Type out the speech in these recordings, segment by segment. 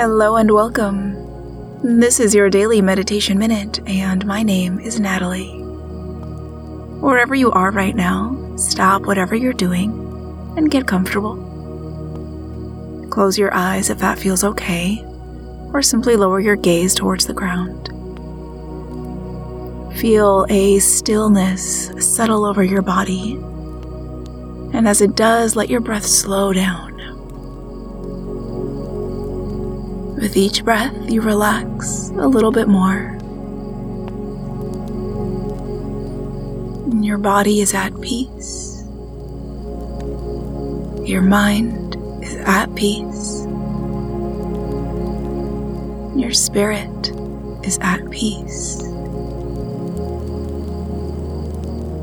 Hello and welcome. This is your daily meditation minute, and my name is Natalie. Wherever you are right now, stop whatever you're doing and get comfortable. Close your eyes if that feels okay, or simply lower your gaze towards the ground. Feel a stillness settle over your body, and as it does, let your breath slow down. With each breath, you relax a little bit more. Your body is at peace. Your mind is at peace. Your spirit is at peace.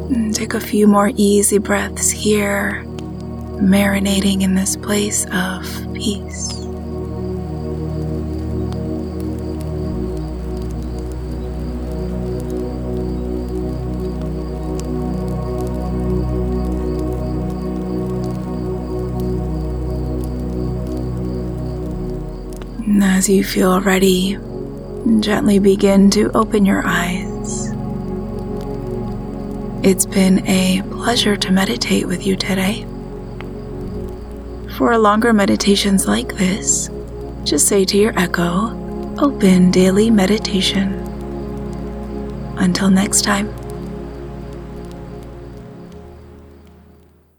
And take a few more easy breaths here, marinating in this place of peace. As you feel ready, gently begin to open your eyes. It's been a pleasure to meditate with you today. For longer meditations like this, just say to your echo, Open Daily Meditation. Until next time.